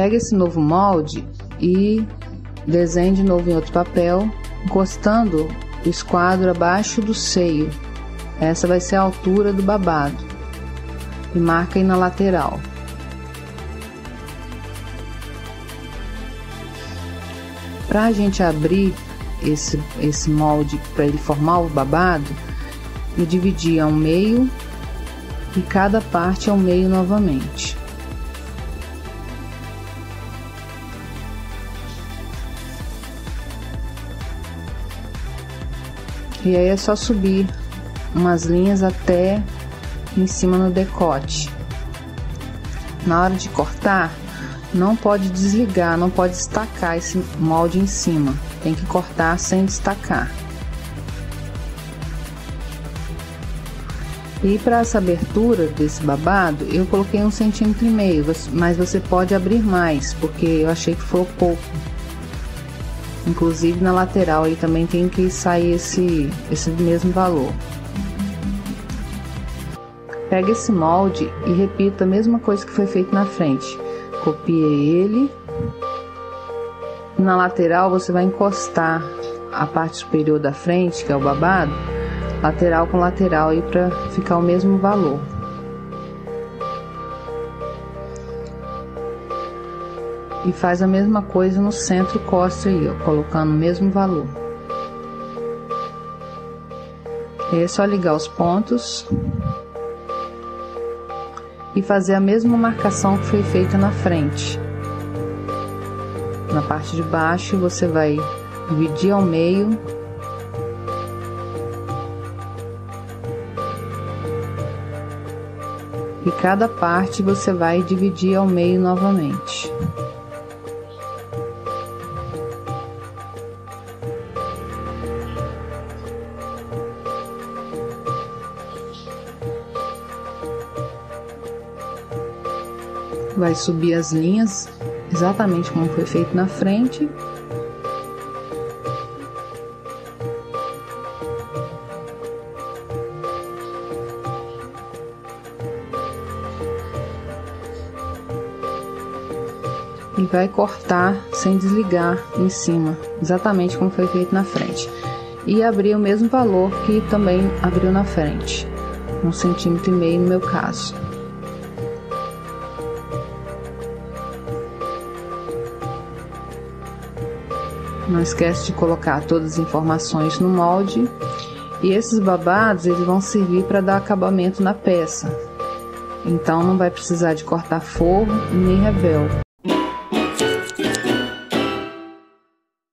Pega esse novo molde e desenhe de novo em outro papel, encostando o esquadro abaixo do seio. Essa vai ser a altura do babado. E marca aí na lateral. Para a gente abrir esse, esse molde para ele formar o babado, eu dividi ao meio e cada parte ao meio novamente. E aí é só subir umas linhas até em cima no decote. Na hora de cortar, não pode desligar, não pode destacar esse molde em cima. Tem que cortar sem destacar. E para essa abertura desse babado, eu coloquei um centímetro e meio, mas você pode abrir mais, porque eu achei que foi pouco. Inclusive na lateral aí também tem que sair esse, esse mesmo valor. Pega esse molde e repita a mesma coisa que foi feito na frente. Copie ele. Na lateral você vai encostar a parte superior da frente, que é o babado, lateral com lateral aí para ficar o mesmo valor. E faz a mesma coisa no centro costa aí, ó, colocando o mesmo valor. é só ligar os pontos e fazer a mesma marcação que foi feita na frente. Na parte de baixo você vai dividir ao meio e cada parte você vai dividir ao meio novamente. Vai subir as linhas exatamente como foi feito na frente. E vai cortar sem desligar em cima, exatamente como foi feito na frente. E abrir o mesmo valor que também abriu na frente, um centímetro e meio no meu caso. Não esquece de colocar todas as informações no molde. E esses babados eles vão servir para dar acabamento na peça. Então não vai precisar de cortar forro nem revel.